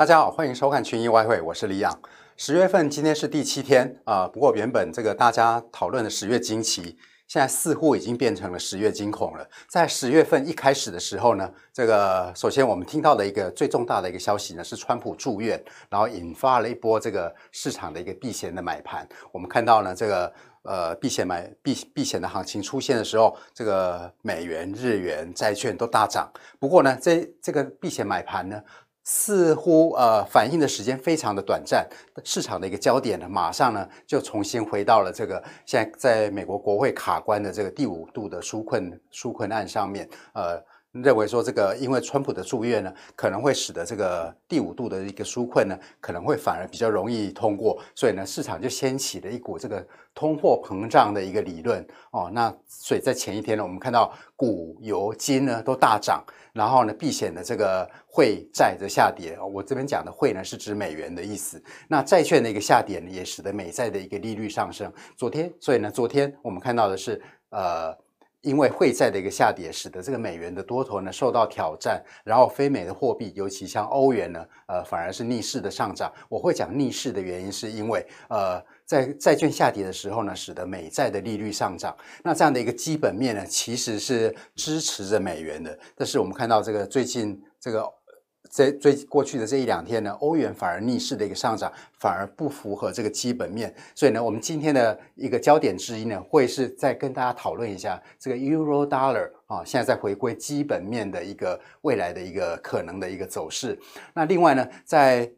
大家好，欢迎收看群益外汇，我是李阳。十月份今天是第七天啊、不过原本这个大家讨论的十月惊奇，现在似乎已经变成了十月惊恐了。在十月份一开始的时候呢，这个首先我们听到的一个最重大的一个消息呢，是川普住院，然后引发了一波这个市场的一个避险的买盘。我们看到呢，这个呃避险买避避险的行情出现的时候，这个美元、日元、债券都大涨。不过呢，这这个避险买盘呢，似乎呃反应的时间非常的短暂，市场的一个焦点呢，马上呢就重新回到了这个现在在美国国会卡关的这个第五度的纾困纾困案上面，呃。认为说这个，因为川普的住院呢，可能会使得这个第五度的一个纾困呢，可能会反而比较容易通过，所以呢，市场就掀起了一股这个通货膨胀的一个理论哦。那所以在前一天呢，我们看到股、油、金呢都大涨，然后呢，避险的这个汇债的下跌。我这边讲的汇呢是指美元的意思。那债券的一个下跌呢，也使得美债的一个利率上升。昨天，所以呢，昨天我们看到的是呃。因为汇债的一个下跌，使得这个美元的多头呢受到挑战，然后非美的货币，尤其像欧元呢，呃，反而是逆势的上涨。我会讲逆势的原因，是因为呃，在债券下跌的时候呢，使得美债的利率上涨。那这样的一个基本面呢，其实是支持着美元的。但是我们看到这个最近这个。在最过去的这一两天呢，欧元反而逆势的一个上涨，反而不符合这个基本面。所以呢，我们今天的一个焦点之一呢，会是再跟大家讨论一下这个 Euro Dollar 啊，现在在回归基本面的一个未来的一个可能的一个走势。那另外呢，在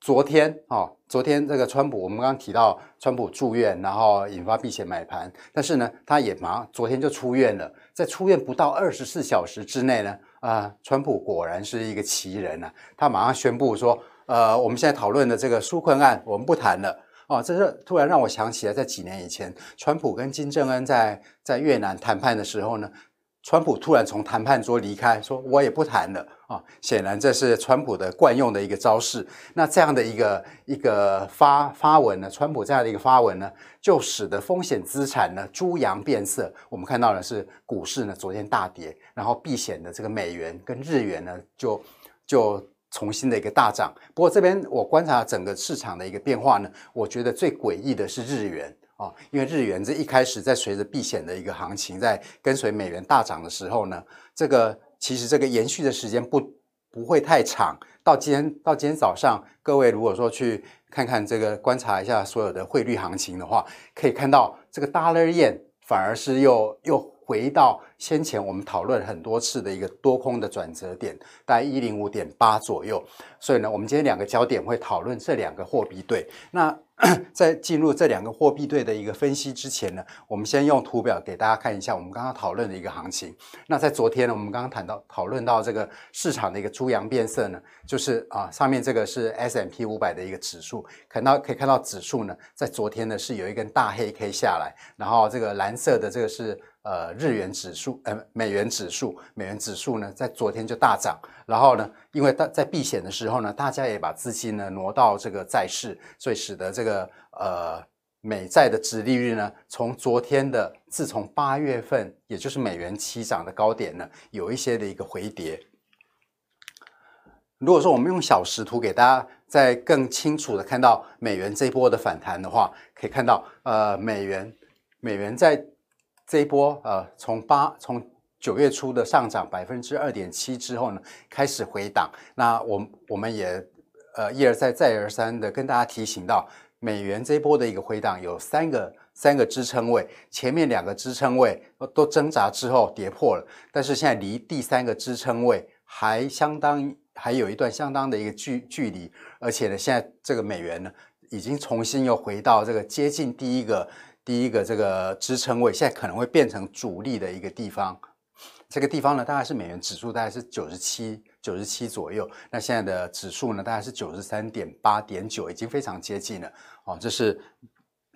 昨天啊，昨天这个川普，我们刚刚提到川普住院，然后引发避险买盘，但是呢，他也马上昨天就出院了，在出院不到二十四小时之内呢。啊，川普果然是一个奇人呐、啊！他马上宣布说，呃，我们现在讨论的这个纾困案，我们不谈了。哦，这是突然让我想起来，在几年以前，川普跟金正恩在在越南谈判的时候呢。川普突然从谈判桌离开，说我也不谈了啊！显然这是川普的惯用的一个招式。那这样的一个一个发发文呢，川普这样的一个发文呢，就使得风险资产呢猪羊变色。我们看到的是股市呢昨天大跌，然后避险的这个美元跟日元呢就就重新的一个大涨。不过这边我观察整个市场的一个变化呢，我觉得最诡异的是日元。啊，因为日元这一开始在随着避险的一个行情，在跟随美元大涨的时候呢，这个其实这个延续的时间不不会太长。到今天到今天早上，各位如果说去看看这个观察一下所有的汇率行情的话，可以看到这个 Dollar Yen 反而是又又。回到先前我们讨论很多次的一个多空的转折点，大概一零五点八左右。所以呢，我们今天两个焦点会讨论这两个货币对。那 在进入这两个货币对的一个分析之前呢，我们先用图表给大家看一下我们刚刚讨论的一个行情。那在昨天呢，我们刚刚谈到讨论到这个市场的一个猪羊变色呢，就是啊，上面这个是 S M P 五百的一个指数，看到可以看到指数呢，在昨天呢是有一根大黑 K 下来，然后这个蓝色的这个是。呃，日元指数，呃，美元指数，美元指数呢，在昨天就大涨。然后呢，因为大在避险的时候呢，大家也把资金呢挪到这个债市，所以使得这个呃美债的殖利率呢，从昨天的自从八月份，也就是美元齐涨的高点呢，有一些的一个回跌。如果说我们用小时图给大家再更清楚的看到美元这一波的反弹的话，可以看到，呃，美元美元在。这一波呃，从八从九月初的上涨百分之二点七之后呢，开始回档。那我我们也呃一而再再而三的跟大家提醒到，美元这一波的一个回档有三个三个支撑位，前面两个支撑位都挣扎之后跌破了，但是现在离第三个支撑位还相当还有一段相当的一个距距离，而且呢，现在这个美元呢已经重新又回到这个接近第一个。第一个这个支撑位，现在可能会变成主力的一个地方。这个地方呢，大概是美元指数大概是九十七、九十七左右。那现在的指数呢，大概是九十三点八点九，已经非常接近了。哦，这是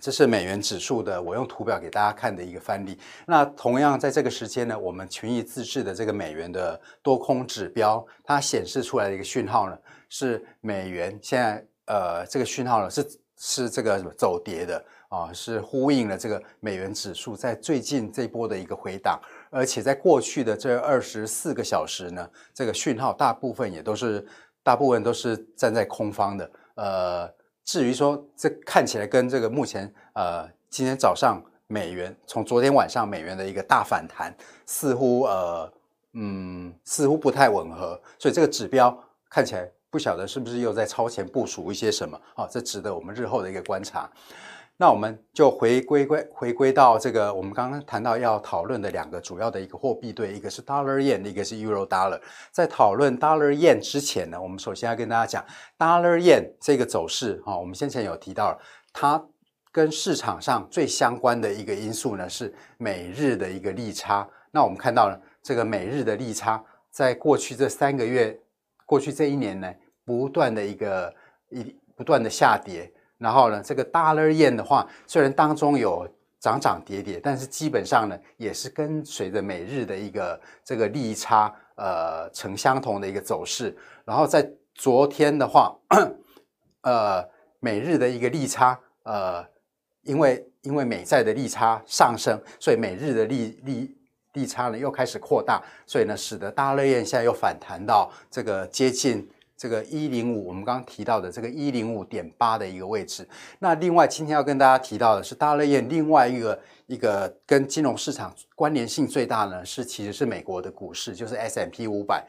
这是美元指数的，我用图表给大家看的一个范例。那同样在这个时间呢，我们群益自制的这个美元的多空指标，它显示出来的一个讯号呢，是美元现在呃这个讯号呢是是这个走跌的。啊，是呼应了这个美元指数在最近这波的一个回档，而且在过去的这二十四个小时呢，这个讯号大部分也都是大部分都是站在空方的。呃，至于说这看起来跟这个目前呃今天早上美元从昨天晚上美元的一个大反弹，似乎呃嗯似乎不太吻合，所以这个指标看起来不晓得是不是又在超前部署一些什么啊？这值得我们日后的一个观察。那我们就回归归回归到这个我们刚刚谈到要讨论的两个主要的一个货币对，一个是 Dollar Yen，一个是 Euro Dollar。在讨论 Dollar Yen 之前呢，我们首先要跟大家讲 Dollar Yen 这个走势哈，我们先前有提到，它跟市场上最相关的一个因素呢是美日的一个利差。那我们看到了这个美日的利差，在过去这三个月，过去这一年呢，不断的一个一不断的下跌。然后呢，这个 Dollar 延的话，虽然当中有涨涨跌跌，但是基本上呢，也是跟随着美日的一个这个利差，呃，呈相同的一个走势。然后在昨天的话，呃，美日的一个利差，呃，因为因为美债的利差上升，所以美日的利利利差呢又开始扩大，所以呢，使得 Dollar Yen 现在又反弹到这个接近。这个一零五，我们刚刚提到的这个一零五点八的一个位置。那另外，今天要跟大家提到的是，Dollar Yen 另外一个一个跟金融市场关联性最大呢，是其实是美国的股市，就是 S M P 五百。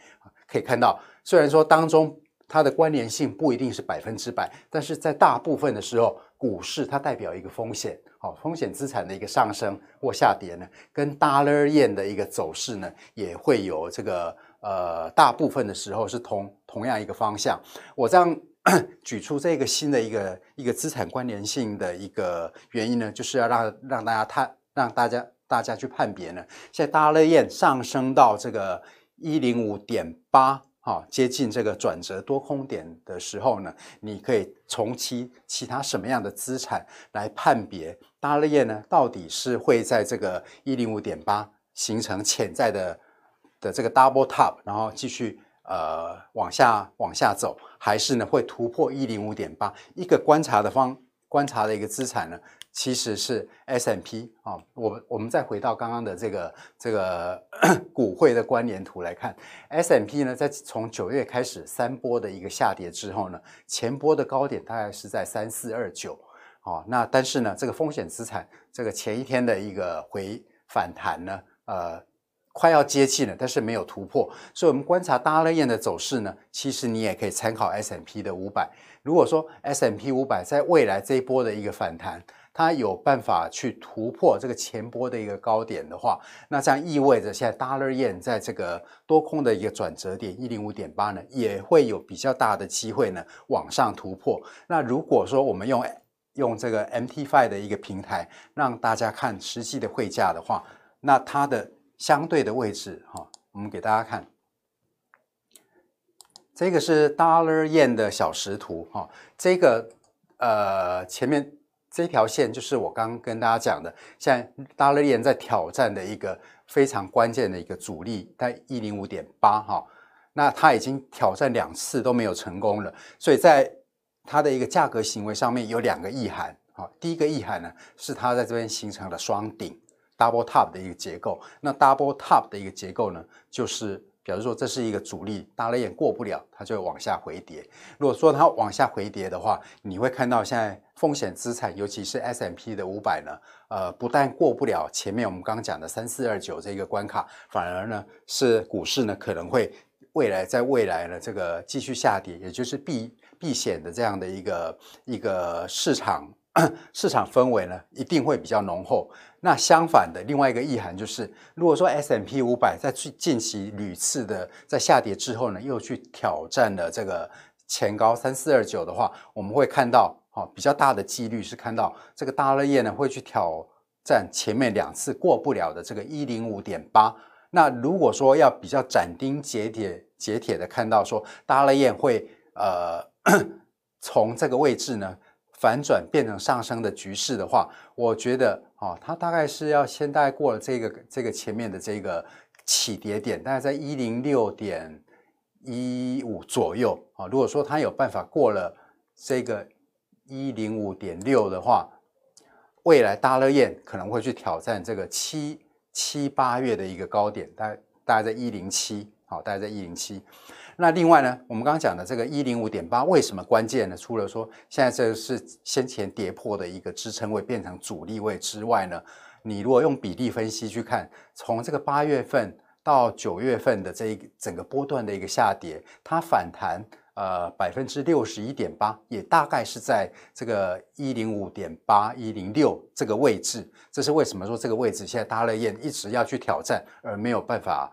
可以看到，虽然说当中它的关联性不一定是百分之百，但是在大部分的时候，股市它代表一个风险，好，风险资产的一个上升或下跌呢，跟 Dollar Yen 的一个走势呢，也会有这个。呃，大部分的时候是同同样一个方向。我这样 举出这个新的一个一个资产关联性的一个原因呢，就是要让让大家探让大家大家去判别呢。现在 Dollar Yen 上升到这个一零五点八，哈，接近这个转折多空点的时候呢，你可以从其其他什么样的资产来判别 Dollar Yen 呢？到底是会在这个一零五点八形成潜在的。的这个 double top，然后继续呃往下往下走，还是呢会突破一零五点八？一个观察的方观察的一个资产呢，其实是 S M P 啊。我我们再回到刚刚的这个这个 股汇的关联图来看，S M P 呢在从九月开始三波的一个下跌之后呢，前波的高点大概是在三四二九啊。那但是呢，这个风险资产这个前一天的一个回反弹呢，呃。快要接近了，但是没有突破，所以我们观察 Dollar Yen 的走势呢，其实你也可以参考 S M P 的五百。如果说 S M P 五百在未来这一波的一个反弹，它有办法去突破这个前波的一个高点的话，那这样意味着现在 Dollar Yen 在这个多空的一个转折点一零五点八呢，也会有比较大的机会呢往上突破。那如果说我们用用这个 MT5 的一个平台让大家看实际的汇价的话，那它的相对的位置，哈，我们给大家看，这个是 Dollar Yen 的小时图，哈，这个呃前面这条线就是我刚刚跟大家讲的，现在 Dollar Yen 在挑战的一个非常关键的一个阻力，在一零五点八，哈，那它已经挑战两次都没有成功了，所以在它的一个价格行为上面有两个意涵，哈，第一个意涵呢是它在这边形成了双顶。Double top 的一个结构，那 Double top 的一个结构呢，就是表示说这是一个阻力，Dollar Yen 过不了，它就会往下回跌。如果说它往下回跌的话，你会看到现在风险资产，尤其是 S M P 的五百呢，呃，不但过不了前面我们刚刚讲的三四二九这个关卡，反而呢是股市呢可能会未来在未来呢这个继续下跌，也就是避避险的这样的一个一个市场。市场氛围呢，一定会比较浓厚。那相反的，另外一个意涵就是，如果说 S M P 五百在最近期屡次的在下跌之后呢，又去挑战了这个前高三四二九的话，我们会看到，哈，比较大的几率是看到这个 Dollar Yen 呢会去挑战前面两次过不了的这个一零五点八。那如果说要比较斩钉截铁、截铁的看到说 Dollar Yen 会呃 从这个位置呢。反转变成上升的局势的话，我觉得啊，它大概是要先大概过了这个这个前面的这个起跌点，大概在一零六点一五左右啊。如果说它有办法过了这个一零五点六的话，未来大乐宴可能会去挑战这个七七八月的一个高点，大概大概在一零七，好，大概在一零七。那另外呢，我们刚刚讲的这个一零五点八为什么关键呢？除了说现在这是先前跌破的一个支撑位变成阻力位之外呢，你如果用比例分析去看，从这个八月份到九月份的这一整个波段的一个下跌，它反弹。呃，百分之六十一点八，也大概是在这个一零五点八、一零六这个位置。这是为什么说这个位置现在 Dollar Yen 一直要去挑战，而没有办法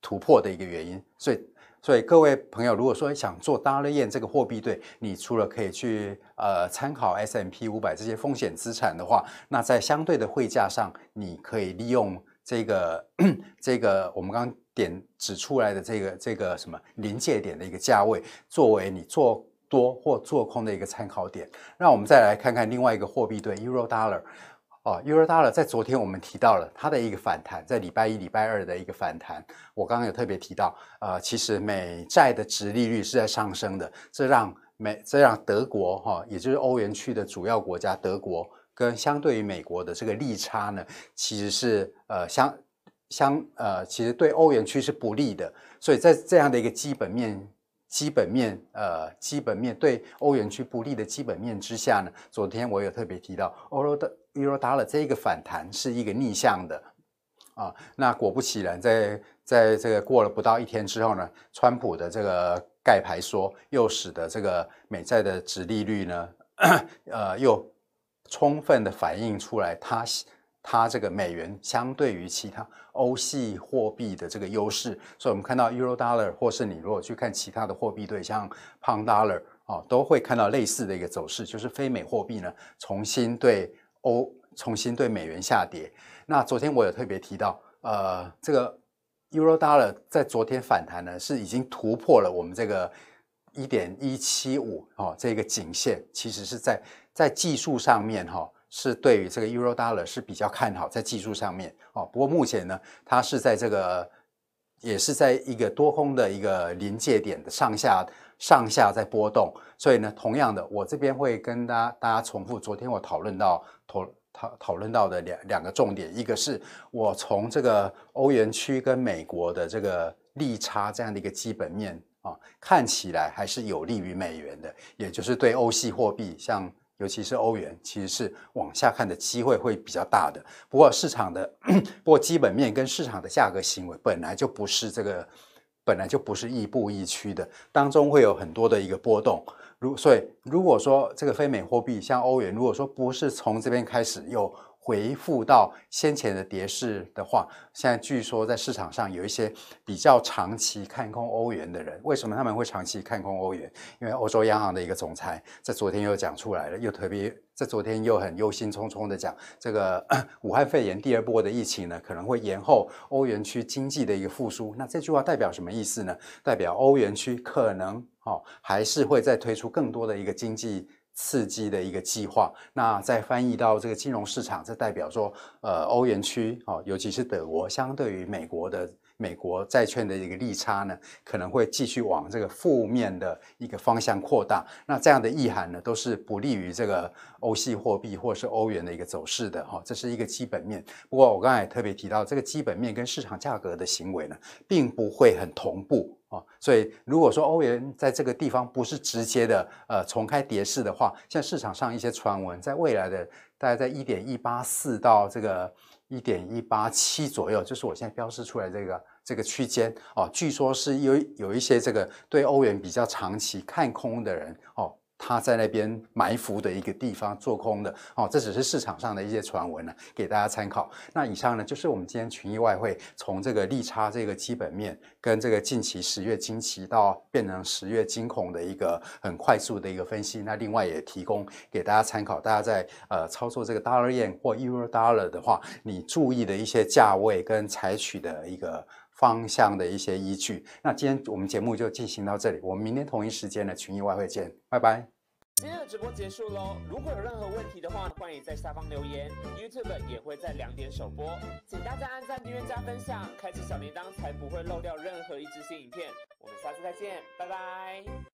突破的一个原因。所以，所以各位朋友，如果说想做 Dollar Yen 这个货币对，你除了可以去呃参考 S M P 五百这些风险资产的话，那在相对的汇价上，你可以利用这个 这个我们刚。点指出来的这个这个什么临界点的一个价位，作为你做多或做空的一个参考点。那我们再来看看另外一个货币对 Euro Dollar 哦，Euro Dollar 在昨天我们提到了它的一个反弹，在礼拜一、礼拜二的一个反弹。我刚刚有特别提到，呃，其实美债的殖利率是在上升的，这让美这让德国哈、也就是欧元区的主要国家德国跟相对于美国的这个利差呢，其实是呃相。相呃，其实对欧元区是不利的，所以在这样的一个基本面、基本面呃、基本面对欧元区不利的基本面之下呢，昨天我有特别提到，欧罗的 Euro Dollar 这一个反弹是一个逆向的啊。那果不其然，在在这个过了不到一天之后呢，川普的这个盖牌说，又使得这个美债的殖利率呢，呃，又充分的反映出来它。它这个美元相对于其他欧系货币的这个优势，所以我们看到 Euro Dollar，或是你如果去看其他的货币对，像 Pound Dollar 啊，都会看到类似的一个走势，就是非美货币呢重新对欧重新对美元下跌。那昨天我有特别提到，呃，这个 Euro Dollar 在昨天反弹呢，是已经突破了我们这个一点一七五哦这个颈线，其实是在在技术上面哈。是对于这个 Euro Dollar 是比较看好，在技术上面哦。不过目前呢，它是在这个也是在一个多空的一个临界点的上下上下在波动，所以呢，同样的，我这边会跟大家大家重复昨天我讨论到讨讨讨论到的两两个重点，一个是我从这个欧元区跟美国的这个利差这样的一个基本面啊，看起来还是有利于美元的，也就是对欧系货币像。尤其是欧元，其实是往下看的机会会比较大的。不过市场的，不过基本面跟市场的价格行为本来就不是这个，本来就不是亦步亦趋的，当中会有很多的一个波动。如所以，如果说这个非美货币像欧元，如果说不是从这边开始又。回复到先前的跌势的话，现在据说在市场上有一些比较长期看空欧元的人，为什么他们会长期看空欧元？因为欧洲央行的一个总裁在昨天又讲出来了，又特别在昨天又很忧心忡忡的讲，这个 武汉肺炎第二波的疫情呢，可能会延后欧元区经济的一个复苏。那这句话代表什么意思呢？代表欧元区可能哦，还是会再推出更多的一个经济。刺激的一个计划，那再翻译到这个金融市场，这代表说，呃，欧元区哦，尤其是德国，相对于美国的美国债券的一个利差呢，可能会继续往这个负面的一个方向扩大。那这样的意涵呢，都是不利于这个欧系货币或是欧元的一个走势的哈。这是一个基本面。不过我刚才也特别提到，这个基本面跟市场价格的行为呢，并不会很同步。哦，所以如果说欧元在这个地方不是直接的呃重开跌势的话，像市场上一些传闻，在未来的大概在一点一八四到这个一点一八七左右，就是我现在标示出来这个这个区间哦，据说是有有一些这个对欧元比较长期看空的人哦。他在那边埋伏的一个地方做空的哦，这只是市场上的一些传闻呢，给大家参考。那以上呢，就是我们今天群益外汇从这个利差这个基本面，跟这个近期十月惊奇到变成十月惊恐的一个很快速的一个分析。那另外也提供给大家参考，大家在呃操作这个 Dollar Yen 或 Euro Dollar 的话，你注意的一些价位跟采取的一个方向的一些依据。那今天我们节目就进行到这里，我们明天同一时间的群益外汇见，拜拜。今天的直播结束喽，如果有任何问题的话，欢迎在下方留言。YouTube 也会在两点首播，请大家按赞、订阅、加分享，开启小铃铛，才不会漏掉任何一支新影片。我们下次再见，拜拜。